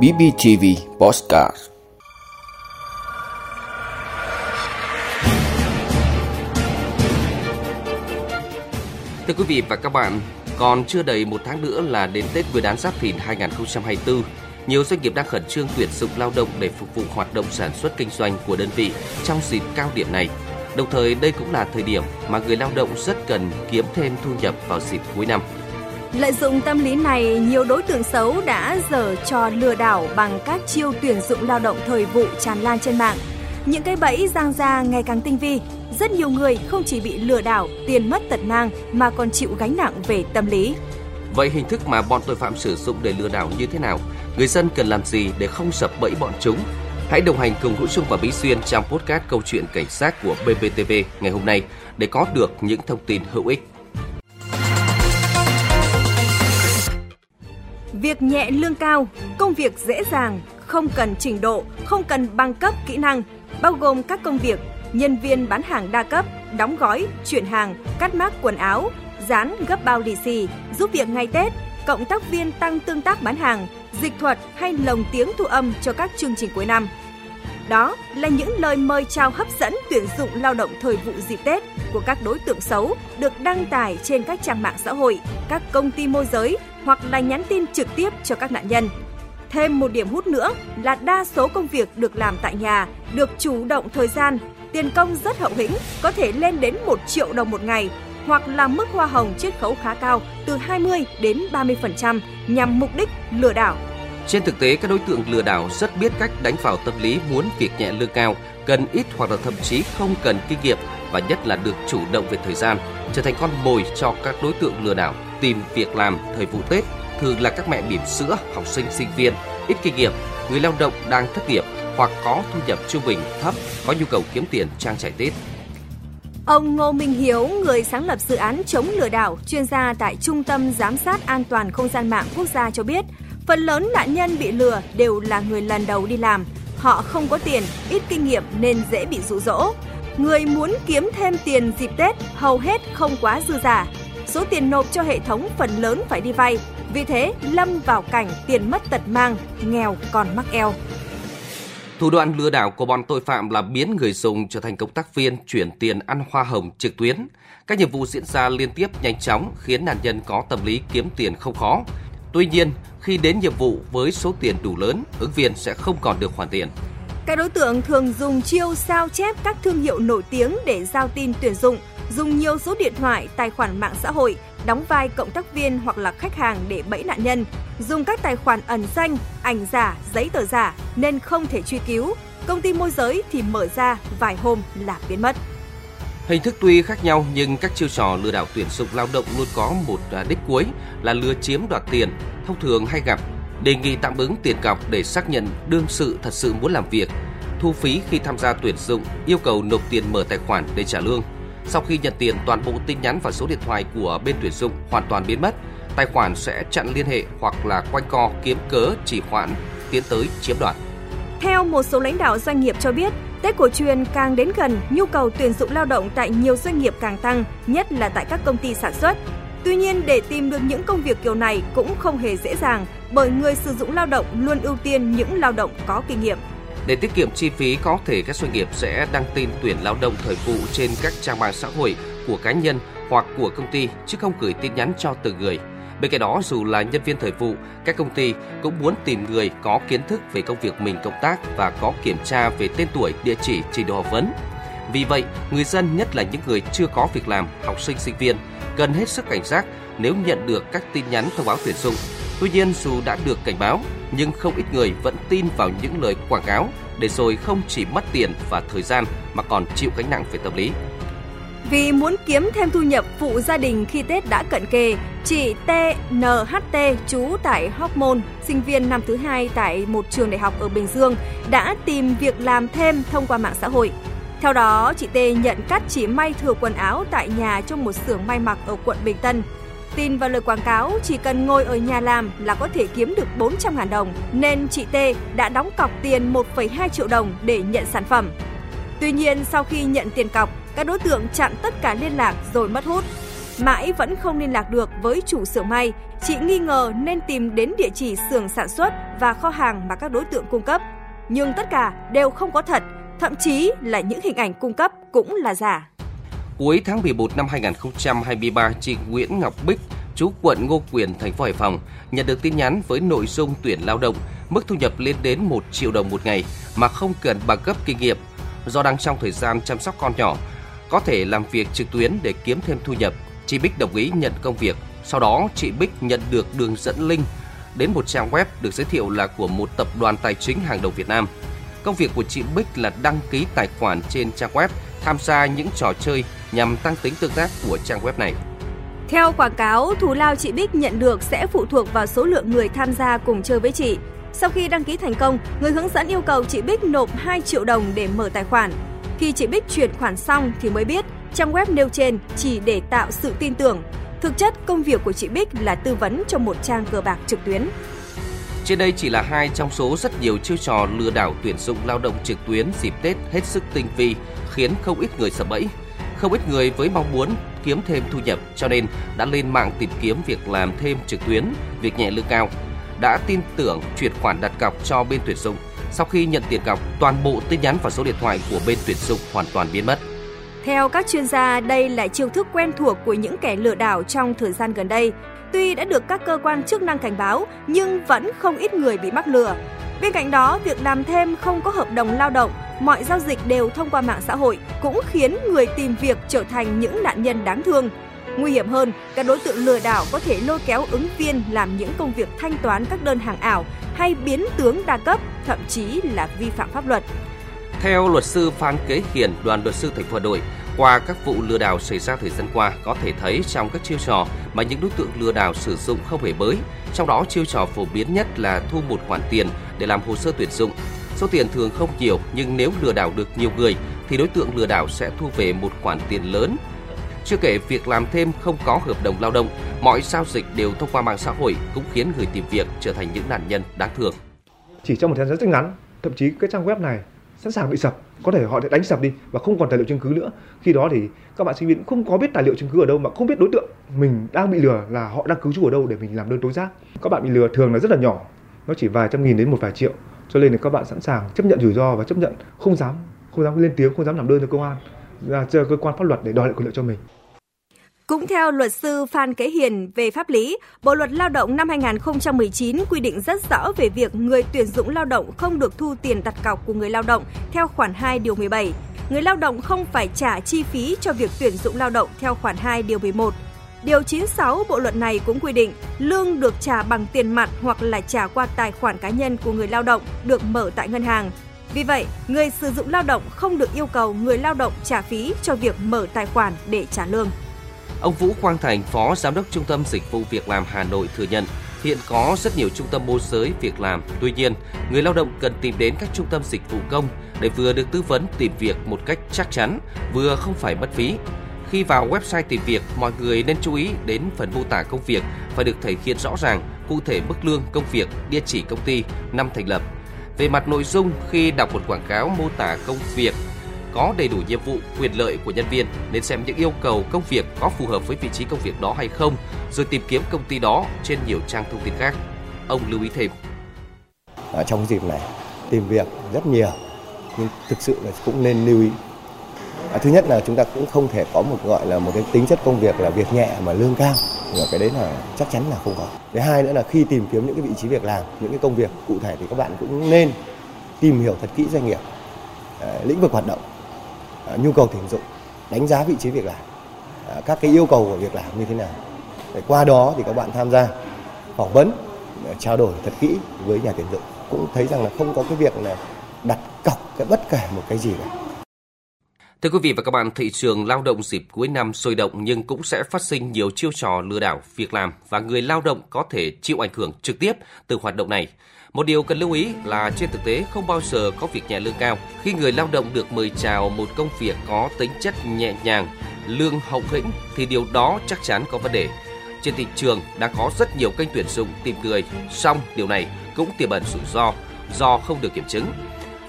BBTV Postcard Thưa quý vị và các bạn, còn chưa đầy một tháng nữa là đến Tết Nguyên đán Giáp Thìn 2024. Nhiều doanh nghiệp đang khẩn trương tuyển dụng lao động để phục vụ hoạt động sản xuất kinh doanh của đơn vị trong dịp cao điểm này. Đồng thời đây cũng là thời điểm mà người lao động rất cần kiếm thêm thu nhập vào dịp cuối năm. Lợi dụng tâm lý này, nhiều đối tượng xấu đã dở trò lừa đảo bằng các chiêu tuyển dụng lao động thời vụ tràn lan trên mạng. Những cái bẫy giang ra ngày càng tinh vi, rất nhiều người không chỉ bị lừa đảo, tiền mất tật mang mà còn chịu gánh nặng về tâm lý. Vậy hình thức mà bọn tội phạm sử dụng để lừa đảo như thế nào? Người dân cần làm gì để không sập bẫy bọn chúng? Hãy đồng hành cùng Hữu Trung và Bí Xuyên trong podcast câu chuyện cảnh sát của BBTV ngày hôm nay để có được những thông tin hữu ích. Việc nhẹ lương cao, công việc dễ dàng, không cần trình độ, không cần bằng cấp kỹ năng, bao gồm các công việc nhân viên bán hàng đa cấp, đóng gói, chuyển hàng, cắt mác quần áo, dán gấp bao lì xì, giúp việc ngày Tết, cộng tác viên tăng tương tác bán hàng, dịch thuật hay lồng tiếng thu âm cho các chương trình cuối năm. Đó là những lời mời chào hấp dẫn tuyển dụng lao động thời vụ dịp Tết của các đối tượng xấu được đăng tải trên các trang mạng xã hội, các công ty môi giới hoặc là nhắn tin trực tiếp cho các nạn nhân. Thêm một điểm hút nữa là đa số công việc được làm tại nhà, được chủ động thời gian, tiền công rất hậu hĩnh, có thể lên đến 1 triệu đồng một ngày hoặc là mức hoa hồng chiết khấu khá cao từ 20 đến 30% nhằm mục đích lừa đảo. Trên thực tế, các đối tượng lừa đảo rất biết cách đánh vào tâm lý muốn việc nhẹ lương cao, cần ít hoặc là thậm chí không cần kinh nghiệm và nhất là được chủ động về thời gian, trở thành con mồi cho các đối tượng lừa đảo tìm việc làm thời vụ Tết, thường là các mẹ bỉm sữa, học sinh sinh viên, ít kinh nghiệm, người lao động đang thất nghiệp hoặc có thu nhập trung bình thấp, có nhu cầu kiếm tiền trang trải Tết. Ông Ngô Minh Hiếu, người sáng lập dự án chống lừa đảo, chuyên gia tại Trung tâm Giám sát An toàn Không gian mạng quốc gia cho biết, phần lớn nạn nhân bị lừa đều là người lần đầu đi làm. Họ không có tiền, ít kinh nghiệm nên dễ bị rụ dỗ. Người muốn kiếm thêm tiền dịp Tết hầu hết không quá dư giả. Số tiền nộp cho hệ thống phần lớn phải đi vay, vì thế lâm vào cảnh tiền mất tật mang, nghèo còn mắc eo. Thủ đoạn lừa đảo của bọn tội phạm là biến người dùng trở thành công tác viên chuyển tiền ăn hoa hồng trực tuyến. Các nhiệm vụ diễn ra liên tiếp nhanh chóng khiến nạn nhân có tâm lý kiếm tiền không khó. Tuy nhiên, khi đến nhiệm vụ với số tiền đủ lớn, ứng viên sẽ không còn được hoàn tiền. Các đối tượng thường dùng chiêu sao chép các thương hiệu nổi tiếng để giao tin tuyển dụng, dùng nhiều số điện thoại, tài khoản mạng xã hội, đóng vai cộng tác viên hoặc là khách hàng để bẫy nạn nhân, dùng các tài khoản ẩn danh, ảnh giả, giấy tờ giả nên không thể truy cứu. Công ty môi giới thì mở ra vài hôm là biến mất. Hình thức tuy khác nhau nhưng các chiêu trò lừa đảo tuyển dụng lao động luôn có một à, đích cuối là lừa chiếm đoạt tiền, thông thường hay gặp đề nghị tạm ứng tiền cọc để xác nhận đương sự thật sự muốn làm việc, thu phí khi tham gia tuyển dụng, yêu cầu nộp tiền mở tài khoản để trả lương. Sau khi nhận tiền, toàn bộ tin nhắn và số điện thoại của bên tuyển dụng hoàn toàn biến mất. Tài khoản sẽ chặn liên hệ hoặc là quanh co kiếm cớ chỉ hoãn tiến tới chiếm đoạt. Theo một số lãnh đạo doanh nghiệp cho biết, Tết cổ truyền càng đến gần, nhu cầu tuyển dụng lao động tại nhiều doanh nghiệp càng tăng, nhất là tại các công ty sản xuất. Tuy nhiên, để tìm được những công việc kiểu này cũng không hề dễ dàng, bởi người sử dụng lao động luôn ưu tiên những lao động có kinh nghiệm. Để tiết kiệm chi phí, có thể các doanh nghiệp sẽ đăng tin tuyển lao động thời vụ trên các trang mạng xã hội của cá nhân hoặc của công ty chứ không gửi tin nhắn cho từng người. Bên cạnh đó, dù là nhân viên thời vụ, các công ty cũng muốn tìm người có kiến thức về công việc mình công tác và có kiểm tra về tên tuổi, địa chỉ, trình độ học vấn. Vì vậy, người dân nhất là những người chưa có việc làm, học sinh, sinh viên cần hết sức cảnh giác nếu nhận được các tin nhắn thông báo tuyển dụng. Tuy nhiên, dù đã được cảnh báo, nhưng không ít người vẫn tin vào những lời quảng cáo để rồi không chỉ mất tiền và thời gian mà còn chịu gánh nặng về tâm lý. Vì muốn kiếm thêm thu nhập phụ gia đình khi Tết đã cận kề, chị TNHT trú tại Hóc Môn, sinh viên năm thứ hai tại một trường đại học ở Bình Dương, đã tìm việc làm thêm thông qua mạng xã hội. Theo đó, chị T nhận cắt chỉ may thừa quần áo tại nhà trong một xưởng may mặc ở quận Bình Tân. Tin vào lời quảng cáo chỉ cần ngồi ở nhà làm là có thể kiếm được 400.000 đồng, nên chị T đã đóng cọc tiền 1,2 triệu đồng để nhận sản phẩm. Tuy nhiên, sau khi nhận tiền cọc, các đối tượng chặn tất cả liên lạc rồi mất hút. mãi vẫn không liên lạc được với chủ xưởng may. Chị nghi ngờ nên tìm đến địa chỉ xưởng sản xuất và kho hàng mà các đối tượng cung cấp. Nhưng tất cả đều không có thật, thậm chí là những hình ảnh cung cấp cũng là giả. Cuối tháng 11 năm 2023, chị Nguyễn Ngọc Bích, chú quận Ngô Quyền, thành phố Hải Phòng, nhận được tin nhắn với nội dung tuyển lao động, mức thu nhập lên đến 1 triệu đồng một ngày mà không cần bằng cấp kinh nghiệm. Do đang trong thời gian chăm sóc con nhỏ, có thể làm việc trực tuyến để kiếm thêm thu nhập. Chị Bích đồng ý nhận công việc. Sau đó, chị Bích nhận được đường dẫn link đến một trang web được giới thiệu là của một tập đoàn tài chính hàng đầu Việt Nam. Công việc của chị Bích là đăng ký tài khoản trên trang web, tham gia những trò chơi nhằm tăng tính tương tác của trang web này. Theo quảng cáo, thù lao chị Bích nhận được sẽ phụ thuộc vào số lượng người tham gia cùng chơi với chị. Sau khi đăng ký thành công, người hướng dẫn yêu cầu chị Bích nộp 2 triệu đồng để mở tài khoản. Khi chị Bích chuyển khoản xong thì mới biết trang web nêu trên chỉ để tạo sự tin tưởng. Thực chất, công việc của chị Bích là tư vấn cho một trang cờ bạc trực tuyến. Trên đây chỉ là hai trong số rất nhiều chiêu trò lừa đảo tuyển dụng lao động trực tuyến dịp Tết hết sức tinh vi, khiến không ít người sập bẫy. Không ít người với mong muốn kiếm thêm thu nhập cho nên đã lên mạng tìm kiếm việc làm thêm trực tuyến, việc nhẹ lương cao, đã tin tưởng chuyển khoản đặt cọc cho bên tuyển dụng. Sau khi nhận tiền cọc, toàn bộ tin nhắn và số điện thoại của bên tuyển dụng hoàn toàn biến mất. Theo các chuyên gia, đây là chiêu thức quen thuộc của những kẻ lừa đảo trong thời gian gần đây. Tuy đã được các cơ quan chức năng cảnh báo, nhưng vẫn không ít người bị mắc lừa. Bên cạnh đó, việc làm thêm không có hợp đồng lao động, mọi giao dịch đều thông qua mạng xã hội cũng khiến người tìm việc trở thành những nạn nhân đáng thương. Nguy hiểm hơn, các đối tượng lừa đảo có thể lôi kéo ứng viên làm những công việc thanh toán các đơn hàng ảo hay biến tướng đa cấp, thậm chí là vi phạm pháp luật. Theo luật sư Phan Kế Hiền, đoàn luật sư thành phố Hà Nội, qua các vụ lừa đảo xảy ra thời gian qua, có thể thấy trong các chiêu trò mà những đối tượng lừa đảo sử dụng không hề mới. Trong đó, chiêu trò phổ biến nhất là thu một khoản tiền để làm hồ sơ tuyển dụng. Số tiền thường không nhiều, nhưng nếu lừa đảo được nhiều người, thì đối tượng lừa đảo sẽ thu về một khoản tiền lớn. Chưa kể việc làm thêm không có hợp đồng lao động, mọi giao dịch đều thông qua mạng xã hội cũng khiến người tìm việc trở thành những nạn nhân đáng thương. Chỉ trong một thời gian rất ngắn, thậm chí cái trang web này sẵn sàng bị sập, có thể họ sẽ đánh sập đi và không còn tài liệu chứng cứ nữa. Khi đó thì các bạn sinh viên không có biết tài liệu chứng cứ ở đâu mà không biết đối tượng mình đang bị lừa là họ đang cứu chú ở đâu để mình làm đơn tố giác. Các bạn bị lừa thường là rất là nhỏ, nó chỉ vài trăm nghìn đến một vài triệu, cho nên là các bạn sẵn sàng chấp nhận rủi ro và chấp nhận không dám không dám lên tiếng, không dám làm đơn cho công an, ra cơ quan pháp luật để đòi lại quyền lợi cho mình cũng theo luật sư Phan Kế Hiền về pháp lý, Bộ luật Lao động năm 2019 quy định rất rõ về việc người tuyển dụng lao động không được thu tiền đặt cọc của người lao động theo khoản 2 điều 17. Người lao động không phải trả chi phí cho việc tuyển dụng lao động theo khoản 2 điều 11. Điều 96 bộ luật này cũng quy định lương được trả bằng tiền mặt hoặc là trả qua tài khoản cá nhân của người lao động được mở tại ngân hàng. Vì vậy, người sử dụng lao động không được yêu cầu người lao động trả phí cho việc mở tài khoản để trả lương. Ông Vũ Quang Thành, Phó Giám đốc Trung tâm Dịch vụ Việc làm Hà Nội thừa nhận hiện có rất nhiều trung tâm môi giới việc làm. Tuy nhiên, người lao động cần tìm đến các trung tâm dịch vụ công để vừa được tư vấn tìm việc một cách chắc chắn, vừa không phải mất phí. Khi vào website tìm việc, mọi người nên chú ý đến phần mô tả công việc phải được thể hiện rõ ràng, cụ thể mức lương, công việc, địa chỉ công ty, năm thành lập. Về mặt nội dung, khi đọc một quảng cáo mô tả công việc có đầy đủ nhiệm vụ, quyền lợi của nhân viên nên xem những yêu cầu công việc có phù hợp với vị trí công việc đó hay không, rồi tìm kiếm công ty đó trên nhiều trang thông tin khác. Ông lưu ý thêm. Ở trong dịp này tìm việc rất nhiều nhưng thực sự là cũng nên lưu ý. À, thứ nhất là chúng ta cũng không thể có một gọi là một cái tính chất công việc là việc nhẹ mà lương cao và cái đấy là chắc chắn là không có. Thứ hai nữa là khi tìm kiếm những cái vị trí việc làm, những cái công việc cụ thể thì các bạn cũng nên tìm hiểu thật kỹ doanh nghiệp, à, lĩnh vực hoạt động À, nhu cầu tuyển dụng đánh giá vị trí việc làm à, các cái yêu cầu của việc làm như thế nào. Để qua đó thì các bạn tham gia phỏng vấn à, trao đổi thật kỹ với nhà tuyển dụng. Cũng thấy rằng là không có cái việc là đặt cọc cái bất kể một cái gì cả. Thưa quý vị và các bạn, thị trường lao động dịp cuối năm sôi động nhưng cũng sẽ phát sinh nhiều chiêu trò lừa đảo việc làm và người lao động có thể chịu ảnh hưởng trực tiếp từ hoạt động này. Một điều cần lưu ý là trên thực tế không bao giờ có việc nhẹ lương cao. Khi người lao động được mời chào một công việc có tính chất nhẹ nhàng, lương hậu hĩnh thì điều đó chắc chắn có vấn đề. Trên thị trường đã có rất nhiều kênh tuyển dụng tìm người, song điều này cũng tiềm ẩn rủi ro do không được kiểm chứng.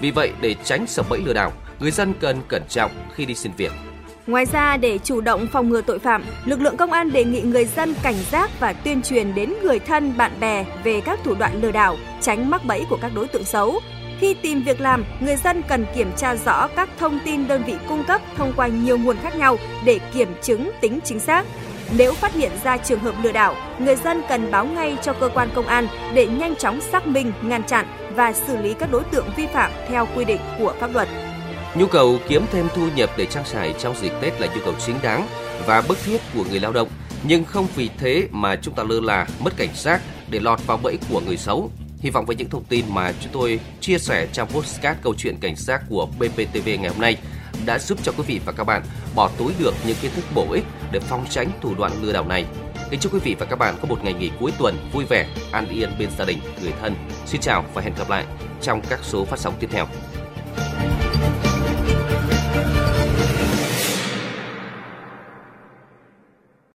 Vì vậy để tránh sập bẫy lừa đảo, người dân cần cẩn trọng khi đi xin việc. Ngoài ra, để chủ động phòng ngừa tội phạm, lực lượng công an đề nghị người dân cảnh giác và tuyên truyền đến người thân, bạn bè về các thủ đoạn lừa đảo, tránh mắc bẫy của các đối tượng xấu. Khi tìm việc làm, người dân cần kiểm tra rõ các thông tin đơn vị cung cấp thông qua nhiều nguồn khác nhau để kiểm chứng tính chính xác. Nếu phát hiện ra trường hợp lừa đảo, người dân cần báo ngay cho cơ quan công an để nhanh chóng xác minh, ngăn chặn và xử lý các đối tượng vi phạm theo quy định của pháp luật. Nhu cầu kiếm thêm thu nhập để trang trải trong dịp Tết là nhu cầu chính đáng và bức thiết của người lao động, nhưng không vì thế mà chúng ta lơ là, mất cảnh giác để lọt vào bẫy của người xấu. Hy vọng với những thông tin mà chúng tôi chia sẻ trong podcast câu chuyện cảnh giác của BPTV ngày hôm nay đã giúp cho quý vị và các bạn bỏ túi được những kiến thức bổ ích để phòng tránh thủ đoạn lừa đảo này. Kính chúc quý vị và các bạn có một ngày nghỉ cuối tuần vui vẻ, an yên bên gia đình, người thân. Xin chào và hẹn gặp lại trong các số phát sóng tiếp theo.